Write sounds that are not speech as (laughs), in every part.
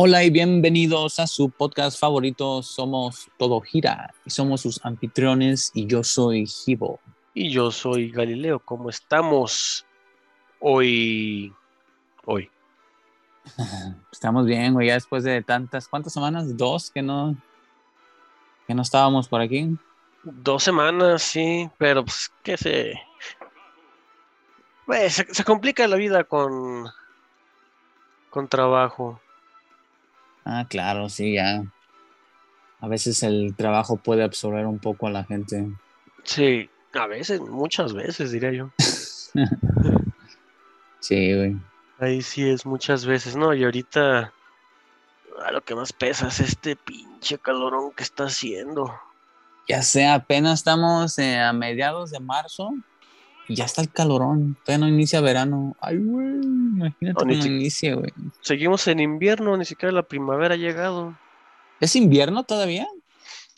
Hola y bienvenidos a su podcast favorito. Somos Todo Gira y somos sus anfitriones y yo soy Gibo. Y yo soy Galileo. ¿Cómo estamos hoy? Hoy. (laughs) Estamos bien, güey. Ya después de tantas, ¿cuántas semanas? Dos que no, que no estábamos por aquí. Dos semanas, sí, pero pues se... Pues, se, se complica la vida con, con trabajo. Ah, claro, sí, ya. A veces el trabajo puede absorber un poco a la gente. Sí, a veces, muchas veces, diría yo. (laughs) Sí, güey. Ahí sí es muchas veces, ¿no? Y ahorita a lo que más pesa es este pinche calorón que está haciendo. Ya sé, apenas estamos eh, a mediados de marzo ya está el calorón. Todavía no inicia verano. Ay, güey, imagínate No, cómo si- inicia, güey. Seguimos en invierno, ni siquiera la primavera ha llegado. ¿Es invierno todavía?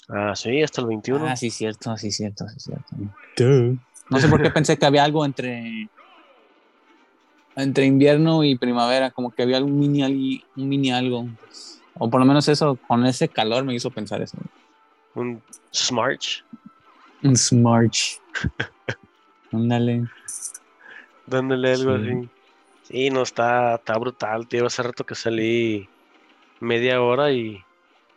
Ah, sí, hasta el 21. Ah, sí, cierto, sí, cierto, sí, cierto. No sé por qué pensé que había algo entre entre invierno y primavera, como que había un mini, un mini algo. O por lo menos eso, con ese calor me hizo pensar eso. Un Smarch. Un smarch. (laughs) Ándale. Dándole algo Sí. así. Sí, no, está, está brutal, tío. Hace rato que salí media hora y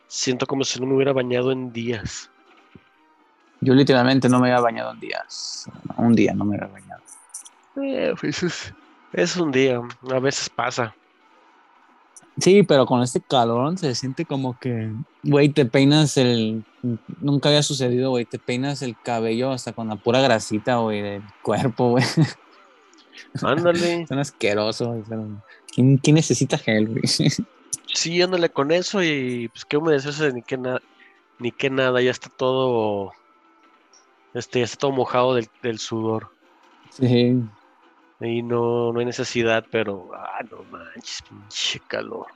siento como si no me hubiera bañado en días. Yo literalmente no me había bañado en días. Un día no me había bañado. Eh, pues es, es un día, a veces pasa. Sí, pero con este calor se siente como que, güey, te peinas el... Nunca había sucedido, güey, te peinas el cabello hasta con la pura grasita, güey, del cuerpo, güey. (laughs) Ándale, Son asquerosos, ¿quién, quién necesita gel, güey? (laughs) sí, ándale con eso y pues qué humedecerse ni qué nada, ni qué nada, ya está todo, este, ya está todo mojado del, del sudor. Sí, Y no, no hay necesidad, pero, ah, no manches, pinche calor.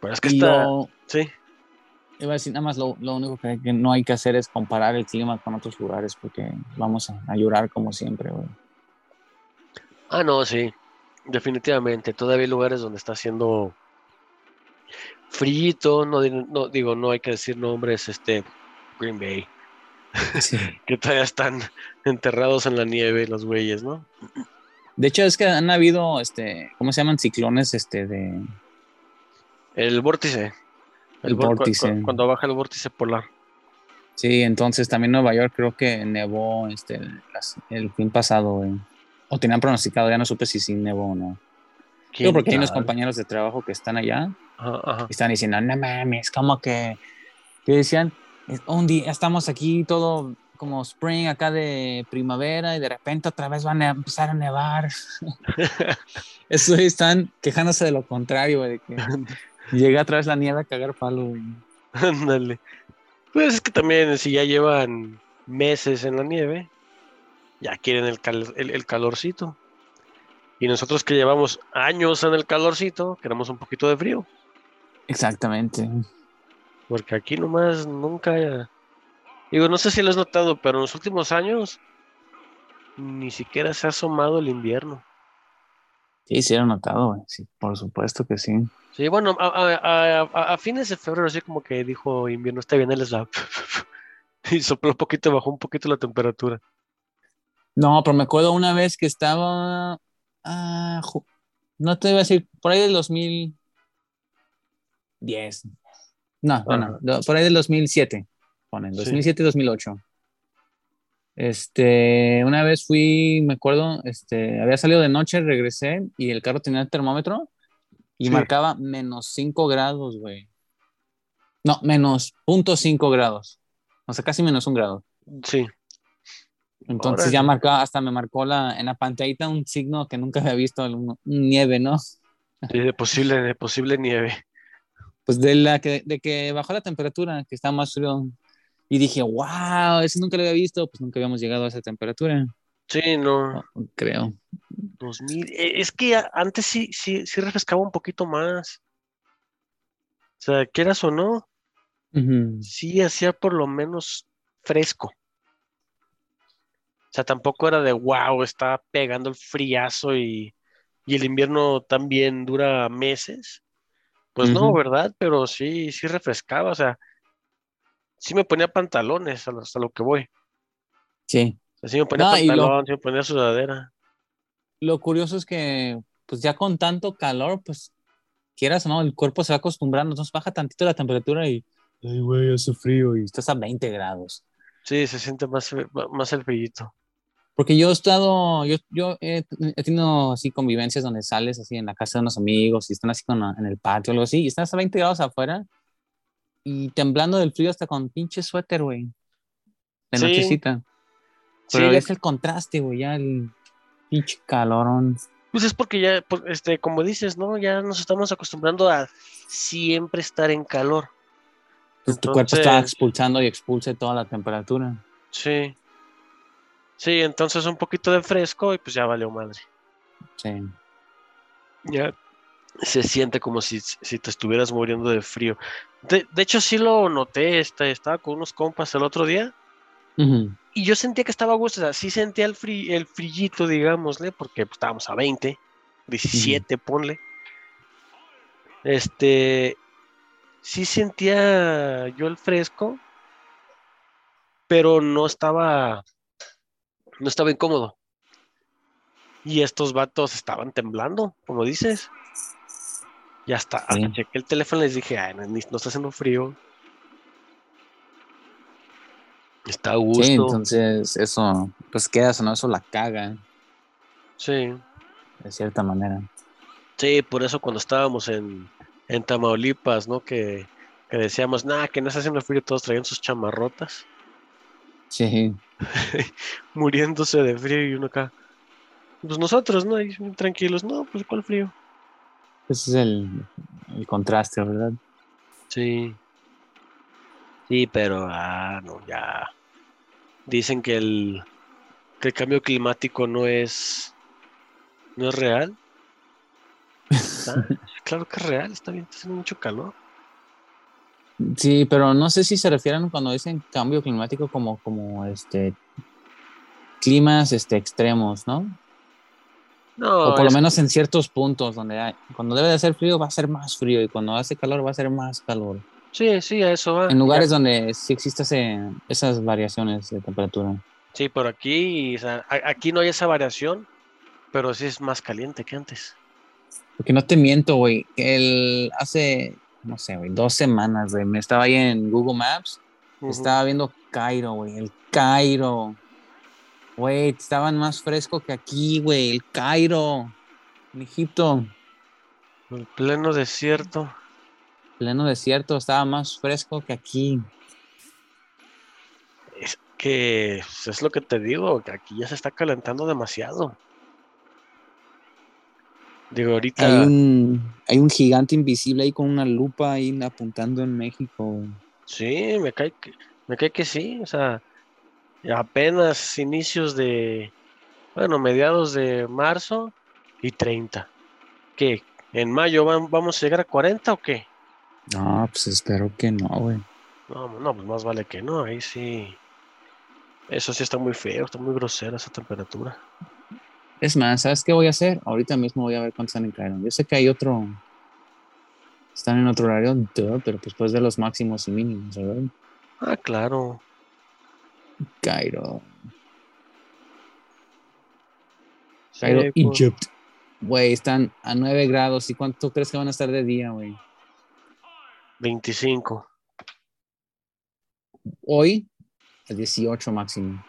Pero es que está, lo- sí, iba a decir, nada más lo, lo único que, que no hay que hacer es comparar el clima con otros lugares porque vamos a, a llorar como siempre, güey. Ah, no, sí, definitivamente. Todavía hay lugares donde está haciendo frito, no, no digo, no hay que decir nombres, este, Green Bay, Sí. (laughs) que todavía están enterrados en la nieve los güeyes, ¿no? De hecho, es que han habido, este, ¿cómo se llaman? Ciclones, este, de... El vórtice. El vórtice. cu- Cuando baja el vórtice polar. Sí, entonces también Nueva York creo que nevó, este, el fin pasado, güey. O tenían pronosticado, ya no supe si sí nevó o no. Digo, porque hay unos compañeros de trabajo que están allá Ajá, ajá. y están diciendo, no mames, como que, que decían, "Es- un día estamos aquí todo como spring acá de primavera y de repente otra vez van a empezar a nevar. (laughs) Eso están quejándose de lo contrario, güey, de que (laughs) llega otra vez la nieve a cagar palo, güey. Ándale. Pues es que también si ya llevan meses en la nieve, ya quieren el, cal- el, el calorcito. Y nosotros que llevamos años en el calorcito, queremos un poquito de frío. Exactamente. Porque aquí nomás nunca... Digo, no sé si lo has notado, pero en los últimos años ni siquiera se ha asomado el invierno. Sí, sí, lo he notado, güey. Sí, por supuesto que sí. Sí, bueno, a, a- a- a- a fines de febrero, así como que dijo invierno, está bien, él es la... y sopló un poquito, bajó un poquito la temperatura. No, pero me acuerdo una vez que estaba. ah, no te iba a decir, por ahí del 2010. No, no, no, Ajá. do- por ahí del 2007. Ponen, Sí. 2007, 2008. Este, una vez fui, me acuerdo, este, había salido de noche, regresé y el carro tenía el termómetro y Sí. marcaba menos 5 grados, güey. No, menos 0.5 grados. O sea, casi menos un grado. Sí. Entonces ya marcó, hasta me marcó la, en la pantallita un signo que nunca había visto, un, nieve, ¿no? Sí, de posible, de posible nieve. Pues de la que, de que bajó la temperatura, que estaba más frío. Y dije, wow, eso nunca lo había visto, pues nunca habíamos llegado a esa temperatura, Sí, no. creo. 2000. eh, Es que antes sí, sí, sí refrescaba un poquito más. O sea, quieras o no, sí hacía por lo menos fresco. O sea, tampoco era de wow, está pegando el friazo y, y el invierno también dura meses. Pues no. ¿verdad? Pero sí, sí refrescaba, o sea, sí me ponía pantalones hasta lo que voy. Sí. O sea, sí me ponía No, y lo- pantalón, sí me ponía sudadera. Lo curioso es que, pues ya con tanto calor, pues quieras o no, el cuerpo se va acostumbrando, entonces baja tantito la temperatura y, ay, güey, hace frío y estás a 20 grados. Sí, se siente más, más el frillito. Porque yo he estado, yo, yo he, he tenido así convivencias donde sales así en la casa de unos amigos y están así con, en el patio o algo así y estás a 20 grados afuera y temblando del frío hasta con pinche suéter, güey. De Sí. nochecita. Sí, Pero es el contraste, güey, ya el pinche calorón. Pues es porque ya, por- este, como dices, ¿no? Ya nos estamos acostumbrando a siempre estar en calor. Pues tu cuerpo está Entonces- expulsando y expulsa toda la temperatura. Sí. Sí, entonces un poquito de fresco y pues ya valió madre. Sí. Ya se siente como si, si te estuvieras muriendo de frío. De, de hecho, sí lo noté, este, estaba con unos compas el otro día y yo sentía que estaba a gusto, o sea, sí sentía el, fri- el frillito, digámosle, porque pues, estábamos a 20, 17, ponle. Este, sí sentía yo el fresco, pero no estaba, no estaba incómodo. Y estos vatos estaban temblando, como dices. Y hasta, hasta Sí. chequé el teléfono y les dije, ay, no, no está haciendo frío. Está a gusto. Sí, entonces eso, pues quedas o no, eso la caga, Sí. de cierta manera. Sí, por eso cuando estábamos en, en Tamaulipas, ¿no? Que, que decíamos, nada, que no está haciendo frío, todos traían sus chamarrotas, Sí, (laughs) muriéndose de frío y uno acá. Pues nosotros, ¿no? Ahí bien tranquilos, no, pues ¿cuál frío? Ese es el, el contraste, ¿verdad? Sí. Sí, pero, ah, no, ya. Dicen que el, que el cambio climático no es, no es real. Ah, (laughs) claro que es real, está bien, está haciendo mucho calor. Sí, pero no sé si se refieren cuando dicen cambio climático como, como este climas este, extremos, ¿no? No, o por lo menos en ciertos puntos donde hay, cuando debe de hacer frío va a ser más frío y cuando hace calor va a ser más calor. Sí, sí, a eso va. En lugares Ya- donde sí existen esas variaciones de temperatura. Sí, pero aquí, o sea, a- aquí no hay esa variación, pero sí es más caliente que antes. Porque no te miento, güey, el, hace, no sé, güey, dos semanas, güey, me estaba ahí en Google Maps, estaba viendo Cairo, güey, el Cairo. Güey, estaban más fresco que aquí, güey, el Cairo, en Egipto, En pleno desierto. pleno desierto, estaba más fresco que aquí. Es que pues, es lo que te digo, que aquí ya se está calentando demasiado. Digo, ahorita. Hay un, hay un gigante invisible ahí con una lupa ahí apuntando en México. Sí, me cae que, me cae que sí. O sea, apenas inicios de. Bueno, mediados de marzo y 30. ¿Qué? ¿En mayo vam- vamos a llegar a 40 o qué? No, pues espero que no, güey. No, no, pues más vale que no, ahí sí. Eso sí está muy feo, está muy grosera esa temperatura. Es más, ¿sabes qué voy a hacer? Ahorita mismo voy a ver cuántos están en Cairo. Yo sé que hay otro. Están en otro horario, pero pues puedes ver los máximos y mínimos, ¿verdad? Ah, claro. Cairo. Sí, Cairo, pues, Egypt. Güey, están a 9 grados. ¿Y cuánto crees que van a estar de día, güey? 25. Hoy, a 18 máximo.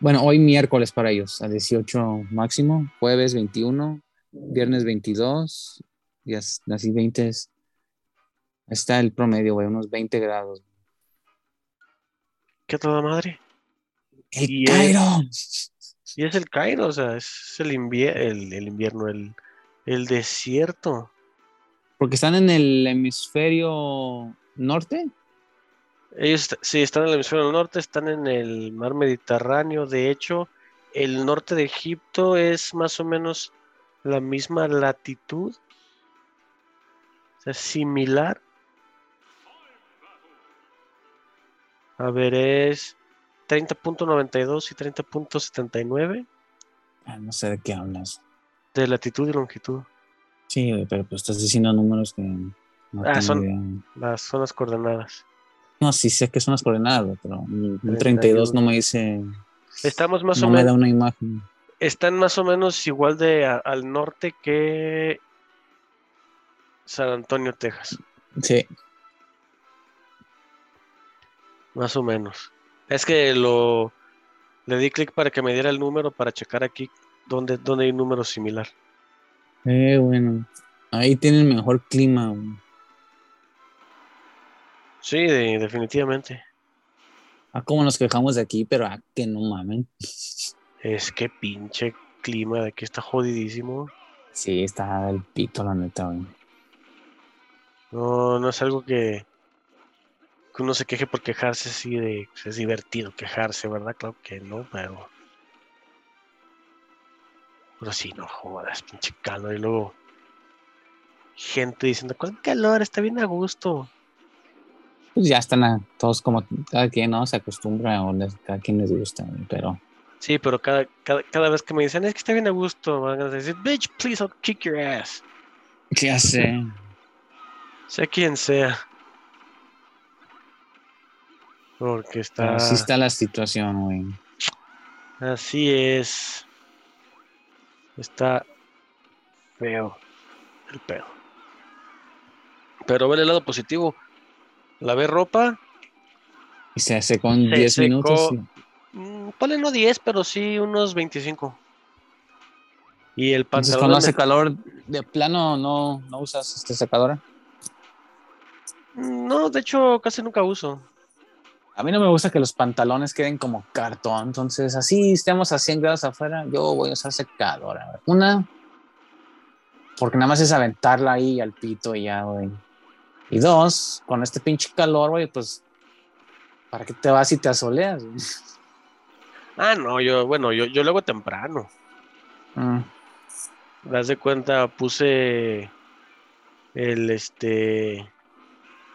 Bueno, hoy miércoles para ellos, a 18 máximo. Jueves 21, viernes 22, y as- así 20 es. Está el promedio, güey, unos 20 grados. ¿Qué toda madre? ¡El Y es- Cairo! Y es el Cairo, o sea, es el, el, el invierno, el, el desierto. Porque están en el hemisferio norte. Ellos sí están en el hemisferio norte, están en el mar Mediterráneo. De hecho, el norte de Egipto es más o menos la misma latitud. O sea, similar. A ver, es 30.92 y 30.79 Ah, no sé de qué hablas. de latitud y longitud. Sí, pero pues estás diciendo números que no Ah, son-. Las son las coordenadas. No, sí sé que son las coordenadas, pero un 31. 32 no me dice, Estamos más no o me da menos, una imagen. están más o menos igual de a- al norte que San Antonio, Texas. Sí, Más o menos. Es que lo le di clic para que me diera el número para checar aquí dónde, dónde hay número similar. eh, bueno. Ahí tienen mejor clima, güey. Sí, de- definitivamente. Ah, como nos quejamos de aquí, pero ah, que no mamen. Es que pinche clima de aquí está jodidísimo. Sí, está del pito, la neta, güey. No, no es algo que, que uno se queje por quejarse así de es divertido quejarse, ¿verdad? Claro que no, pero. Pero sí, no jodas, pinche calor. Y luego gente diciendo, ¿cuál calor? Está bien a gusto. Pues ya están a- todos como cada quien, ¿no? Se acostumbra o les- cada quien les gusta, pero Sí, pero cada, cada, cada vez que me dicen, es que está bien a gusto, van a decir, bitch, please, I'll kick your ass. ¿qué hace? Sea quien sea. Porque está. Así está la situación, güey. Así es. Está feo el pedo. Pero ve el lado positivo. Lavé ropa. Y se hace con Se 10 secó. minutos. y- mm, Ponle no 10, pero sí unos 25. Y el Entonces, pantalón. cuando me- hace calor de plano, no, no usas este secadora. No, de hecho, casi nunca uso. A mí no me gusta que los pantalones queden como cartón. Entonces, así estemos a 100 grados afuera, yo voy a usar secadora. Una, porque nada más es aventarla ahí al pito y ya, güey. Y dos, con este pinche calor, güey, pues, ¿para qué te vas y te asoleas? güey? (laughs) Ah, no, yo, bueno, yo, yo lo hago temprano. Mm, Das de cuenta, puse el este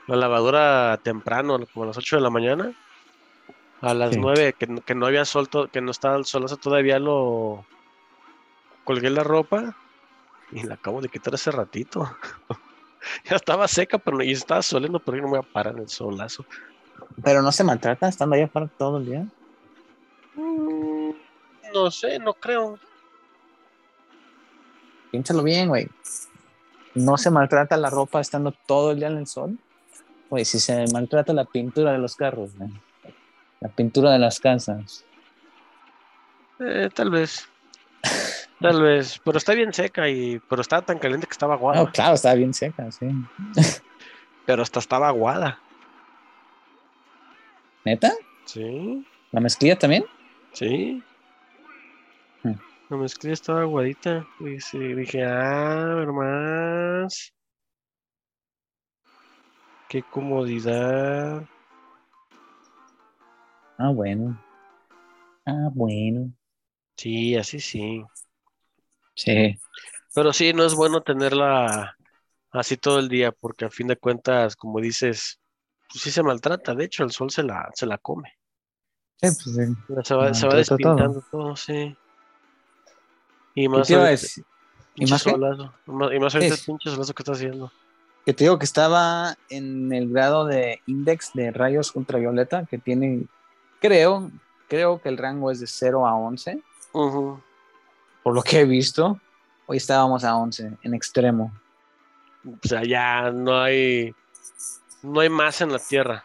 la lavadora temprano, como a las 8 de la mañana. A las Sí. 9, que, no- que no había sol, que no estaba el solazo todavía, lo colgué la ropa y la acabo de quitar hace ratito. (laughs) ya estaba seca, pero y estaba soleando, pero yo no me voy a parar en el solazo. Pero no se maltrata estando ahí afuera todo el día. Mm, no sé, no creo. Piénsalo bien, güey. No se maltrata la ropa estando todo el día en el sol. Güey, si se maltrata la pintura de los carros. La pintura de las casas. Eh, tal vez. Tal vez, pero está bien seca y pero estaba tan caliente que estaba aguada. No, claro, está bien seca, sí. Pero hasta estaba aguada. ¿Neta? Sí, ¿La mezclilla también? sí. Hmm. La mezclilla estaba aguadita. Y sí, dije, ah, a ver más. Qué comodidad. Ah, bueno. Ah, bueno. Sí, así sí. Sí. Pero sí, no es bueno tenerla así todo el día, porque a fin de cuentas, como dices, pues sí se maltrata. De hecho, el sol se la, se la come. Sí, pues sí. Se va, se va todo. despintando todo, sí. Y ¿Qué más te iba a decir? pinche más qué? solazo. Más- Y más ahorita el pinche solazo que está haciendo. Que te digo que estaba en el grado de index de rayos ultravioleta que tiene, creo, creo que el rango es de 0 a 11, Ujú. por lo que he visto. Hoy estábamos a 11, en extremo. O sea, ya no hay, no hay más en la tierra.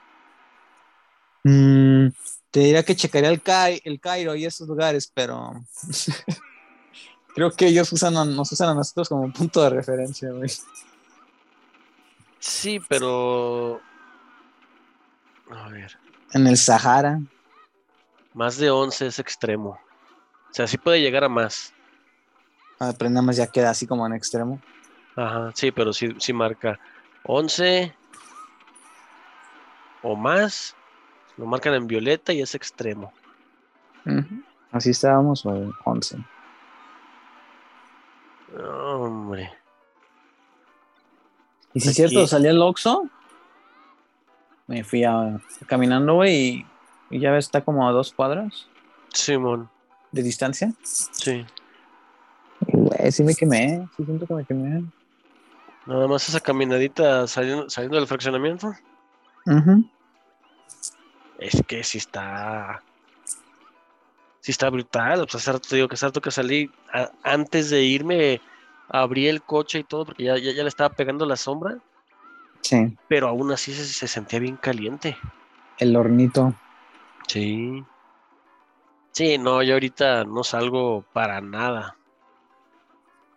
Mm, te diría que checaría el, Cai- el Cairo y esos lugares, pero (laughs) creo que ellos usan a- nos usan a nosotros como punto de referencia, güey. Sí, pero. A ver. En el Sahara. Más de 11 es extremo. O sea, sí puede llegar a más. Ah, pero nada más ya queda así como en extremo. Ajá, sí, pero sí, sí marca 11 o más. Lo marcan en violeta y es extremo. Así estábamos, güey, 11. Hombre. Y si es cierto, salí al Oxxo, me fui a, caminando, güey, y, y ya ves, está como a dos cuadras Simón, de distancia. sí. Güey, sí me quemé, sí siento que me quemé. Nada más esa caminadita saliendo, saliendo del fraccionamiento. Es que sí está. Sí está brutal. Pues hace rato te digo que hace rato que salí. a- antes de irme, abrí el coche y todo porque ya, ya, ya le estaba pegando la sombra. Sí, Pero aún así se, se sentía bien caliente. el hornito. Sí. Sí, no, yo ahorita no salgo para nada.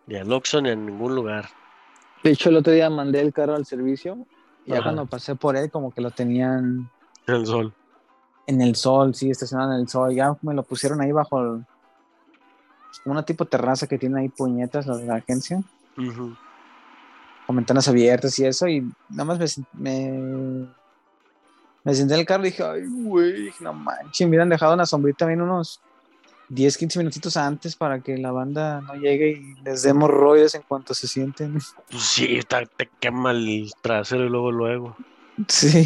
Ni al Oxxo ni a ningún lugar. De hecho, el otro día mandé el carro al servicio y ya cuando pasé por él, como que lo tenían El sol. en el sol, sí, estacionado en el sol. Ya me lo pusieron ahí bajo el- una tipo terraza que tiene ahí puñetas la, la agencia, con ventanas abiertas y eso. Y nada más me, me, me senté en el carro y dije, ay, güey, no manches, me hubieran dejado una sombrita bien unos 10, 15 minutitos antes para que la banda no llegue y les demos rollos en cuanto se sienten. Pues sí, ta- te quema el trasero y luego, luego. Sí.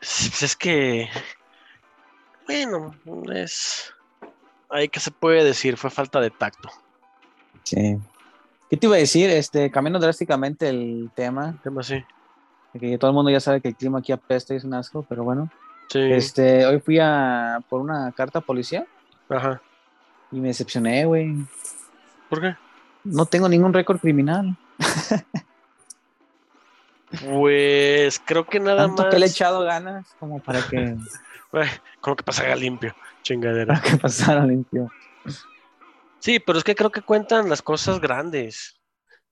Sí, Pues es que. Bueno, es. Ahí que se puede decir, fue falta de tacto. Sí. ¿Qué te iba a decir? Este, cambiando drásticamente el tema, Tema así. de que todo el mundo ya sabe que el clima aquí apesta y es un asco, pero bueno. Sí. Este, hoy fui a por una carta a policía Ajá. y me decepcioné, güey. ¿Por qué? No tengo ningún récord criminal. Pues creo que nada Tanto más. que le he echado ganas como para que, (laughs) como que pasara limpio. Chingadera. que pasara limpio. Sí, pero es que creo que cuentan las cosas grandes.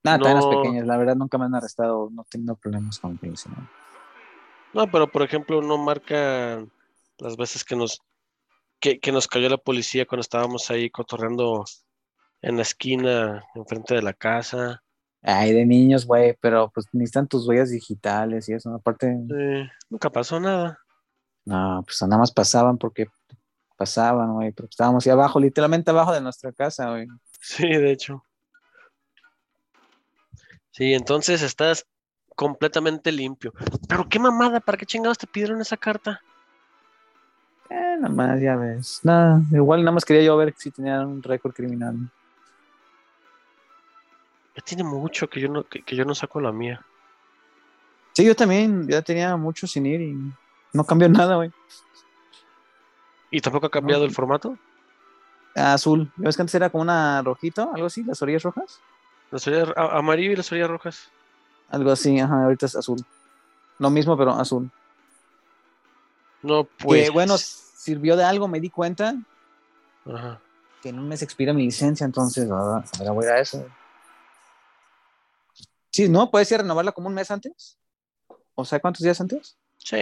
Nada, también las No. pequeñas. La verdad nunca me han arrestado, no he tenido problemas con policía. No, pero por ejemplo, no marcan las veces que nos que, que nos cayó la policía cuando estábamos ahí cotorreando en la esquina, enfrente de la casa. Ay, de niños, güey, pero pues necesitan tus huellas digitales y eso. Aparte, Eh, nunca pasó nada. no, pues nada más pasaban porque pasaban, güey, pero estábamos ahí abajo, literalmente abajo de nuestra casa, güey. Sí, de hecho. Sí, entonces estás completamente limpio. Pero qué mamada, ¿para qué chingados te pidieron esa carta? Eh, nada más, ya ves. Nada, igual nada más quería yo ver si tenían un récord criminal. Ya tiene mucho que yo no, que, que yo no saco la mía. Sí, yo también, ya tenía mucho sin ir y no cambió (laughs) nada, güey. ¿Y tampoco ha cambiado No. el formato? Azul. ¿Ya ves que antes era como una rojito, algo así, las orillas rojas? Las orillas a- amarillo y las orillas rojas. Algo así, ajá, ahorita es azul. Lo mismo, pero azul. No, Que pues. bueno, sirvió de algo, me di cuenta Ajá. que en un mes expira mi licencia, entonces ah, ahora voy a eso. Sí, ¿no? ¿Puedes ir a renovarla como un mes antes? O sea, ¿cuántos días antes? Sí.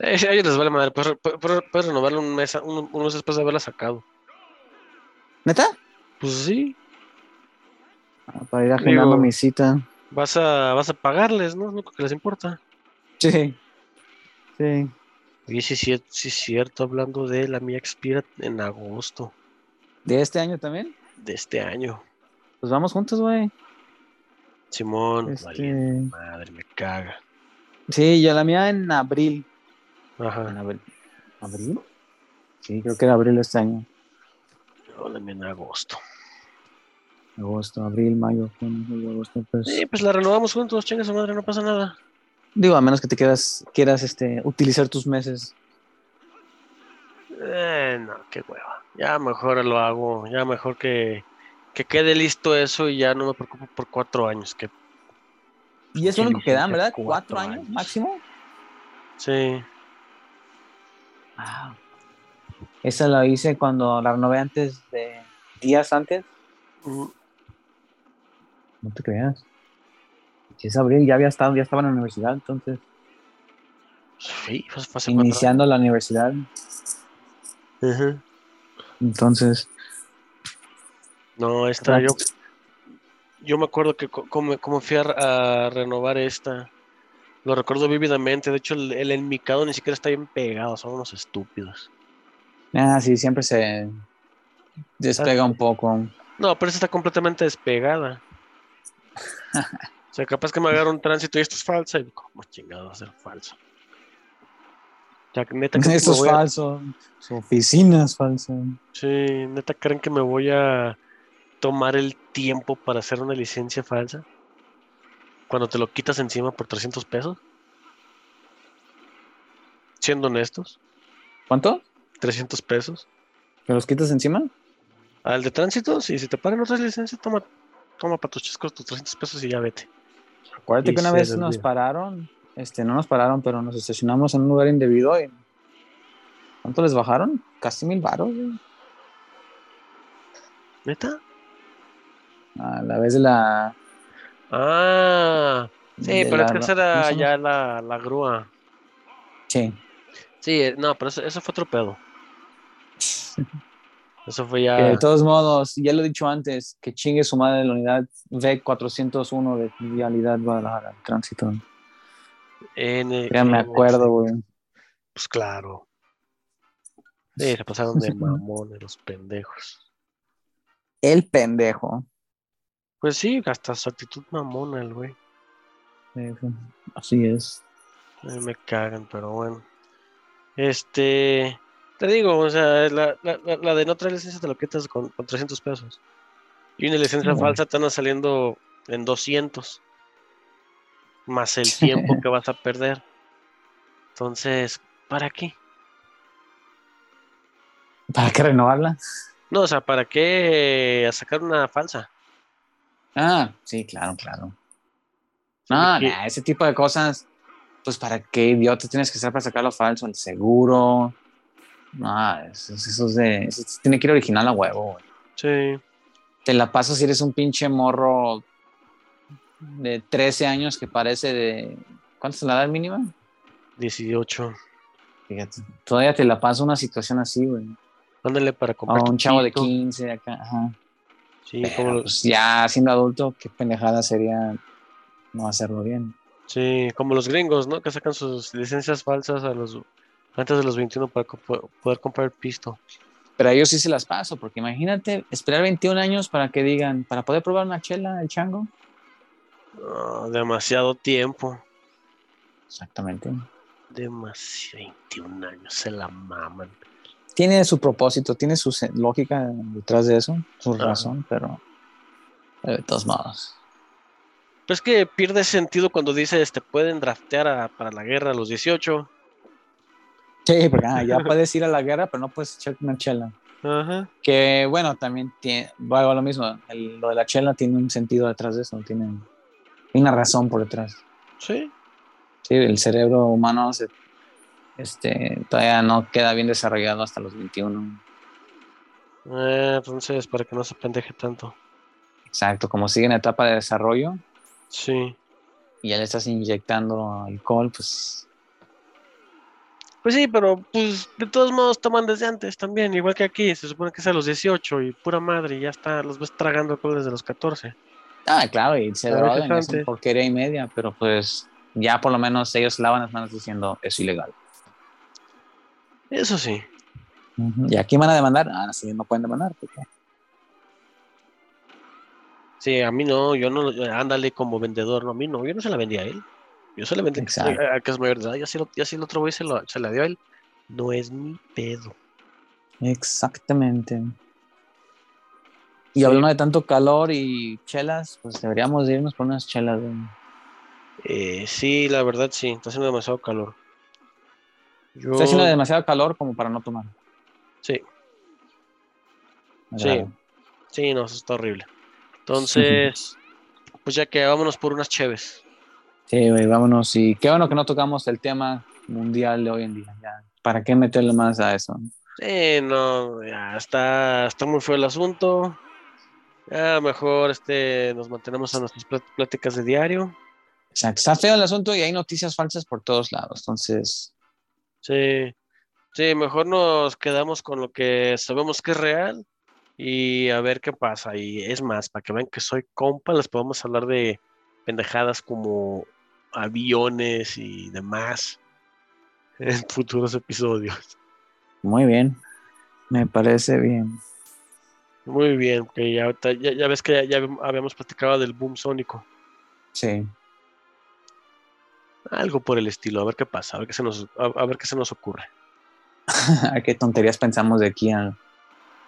Sí, a ellos les vale madre. Puedes, re- puedes- puedes renovarlo un mes, un, un mes después de haberla sacado. ¿Neta? Pues sí. Ah, para ir agendando Digo- mi cita. Vas a, vas a pagarles, ¿no? Es lo que les importa. Sí. Sí. Oye, sí, sí, cierto, hablando de la mía expira en agosto ¿De este año también? de este año. Pues vamos juntos, güey. Simón, Este... valiente madre, me caga. Sí, yo la mía en abril. ¿En Ajá, abril? ¿Abril? Sí, creo que era abril este año. yo mía en agosto. Agosto, abril, mayo, junio, julio, agosto. Pues... Sí, pues la renovamos juntos, chinga su madre, no pasa nada. Digo, a menos que te quieras, quieras este, utilizar tus meses. Eh, no, qué hueva. Ya mejor lo hago, ya mejor que, que quede listo eso y ya no me preocupo por cuatro años. Que, Y es lo único que dan, ¿verdad? cuatro ¿Cuatro años, años. máximo? sí, Wow. Esa la hice cuando la renové antes de días antes. mm, No te creas. Si es abril, ya había estado, ya estaba en la universidad, entonces. sí, hace cuatro Iniciando la universidad. Entonces. No, esta yo, yo me acuerdo que co- como, como fui a, a renovar esta, lo recuerdo vívidamente. De hecho, el, el enmicado ni siquiera está bien pegado, son unos estúpidos. Ah, sí, siempre se despega un poco. No, pero esta está completamente despegada. o sea, capaz que me agarra un tránsito y esto es falsa. Y ¿cómo chingado va a ser falso? O sea, neta, Esto es a- falso. Su oficina es falsa. Sí, neta, creen que me voy a, tomar el tiempo para hacer una licencia falsa? Cuando te lo quitas encima por 300 pesos. Siendo honestos, ¿Cuánto? 300 pesos. ¿Me los quitas encima? Al de tránsito, sí, si te paran otras licencias, toma, toma para tus chescos tus 300 pesos y ya vete. Acuérdate Y que una vez nos olvida. pararon, este, no nos pararon, pero nos estacionamos en un lugar indebido y ¿cuánto les bajaron? Casi mil baros, güey. ¿Neta? A la vez de la... Ah, sí, de pero la- es que esa ¿cómo era ya la, la grúa. Sí. Sí, eh, no, pero eso, eso fue otro pedo. (laughs) Eso fue ya. Que de todos modos, ya lo he dicho antes, que chingue su madre la unidad V401 de Vialidad Guadalajara, tránsito. N- Ya me acuerdo, güey. Pues claro. Sí, se pasaron de (laughs) mamones los pendejos. El pendejo. Pues sí, hasta su actitud mamona, el güey. Así es. Me cagan, pero bueno. Este. Te digo, o sea, la, la, la- la de no traer licencia te lo quitas con, con 300 pesos. Y una licencia falsa te anda saliendo en 200. Más el tiempo (laughs) que vas a perder. Entonces, ¿para qué? ¿Para qué renovarla? No, o sea, ¿para qué sacar una falsa? Ah, sí, claro, claro. No, nah, ese tipo de cosas, pues para qué idiota tienes que estar para sacar lo falso, el seguro. No, eso, eso es de. Eso tiene que ir original a huevo, güey. Sí. Te la pasas si eres un pinche morro de 13 años que parece de. ¿Cuánto es la edad mínima? 18. Fíjate. Todavía te la pasa una situación así, güey. Ándale para A comprar. tu un chavo de pito. 15 acá. Ajá. Sí, Pero, como, los- pues, ya siendo adulto, qué pendejada sería no hacerlo bien. sí, como los gringos, ¿no? Que sacan sus licencias falsas a los antes de los 21 para poder comprar pisto. Pero a ellos sí se las paso, porque imagínate esperar 21 años para que digan, para poder probar una chela, el chango. Ah, demasiado tiempo. Exactamente. Demasiado. 21 años se la maman. Tiene su propósito, tiene su lógica detrás de eso, su Ajá. razón, pero de todos modos. Pero es que pierde sentido cuando dices te pueden draftear a- para la guerra a los 18. Sí, porque ah, ya puedes ir a la guerra, pero no puedes echar una chela. Ajá. Que bueno, también tiene, va a lo mismo, el- lo de la chela tiene un sentido detrás de eso, tiene una razón por detrás. Sí. Sí, el cerebro humano se- este, todavía no queda bien desarrollado hasta los 21. Eh, entonces, para que no se pendeje tanto. Exacto, como sigue en etapa de desarrollo Sí. y ya le estás inyectando alcohol, pues Pues sí, pero pues de todos modos toman desde antes también, igual que aquí, se supone que es a los 18 y pura madre, y ya está, los ves tragando alcohol desde los 14. Ah, claro, y se drogan, antes. porquería y media, pero pues ya por lo menos ellos lavan las manos diciendo es ilegal. Eso sí. ¿Y aquí van a demandar? Ah, sí, no pueden demandar. porque- Sí, a mí no, yo no, ándale como vendedor, no, a mí no, yo no se la vendí a él. Yo vendí Exacto. a, que es mayor de edad, ya si, lo- ya si el otro güey se, lo- se la dio a él, no es mi pedo. Exactamente. Y Sí. hablando de tanto calor y chelas, pues deberíamos de irnos por unas chelas. Eh, sí, la verdad sí, está haciendo demasiado calor. Yo, Está haciendo demasiado calor como para no tomar. sí, Sí. sí, no, eso está horrible. Entonces, (laughs) pues ya que vámonos por unas cheves. Sí, güey, vámonos. Y qué bueno que no tocamos el tema mundial de hoy en día. Ya. ¿Para qué meterle más a eso? Sí, no, ya está, está muy feo el asunto. Ya mejor este, nos mantenemos a nuestras plát- pláticas de diario. Exacto. Está feo el asunto y hay noticias falsas por todos lados. Entonces, Sí, sí, mejor nos quedamos con lo que sabemos que es real y a ver qué pasa. Y es más, para que vean que soy compa, les podemos hablar de pendejadas como aviones y demás (laughs) en futuros episodios. muy bien. Me parece bien. Muy bien, que ya, ahorita- ya, ya ves que ya, ya habíamos platicado del boom sónico. Sí. Algo por el estilo, a ver qué pasa, a ver qué se nos, a, a ver qué se nos ocurre. (laughs) ¿A qué tonterías pensamos de aquí a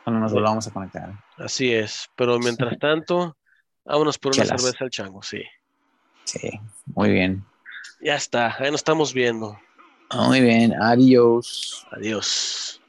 Cuando nos volvamos a conectar. Así es. Pero mientras tanto, vámonos por una Chelas. cerveza al chango, sí. Sí, muy bien. Ya está, ahí nos estamos viendo. Muy bien, adiós. Adiós.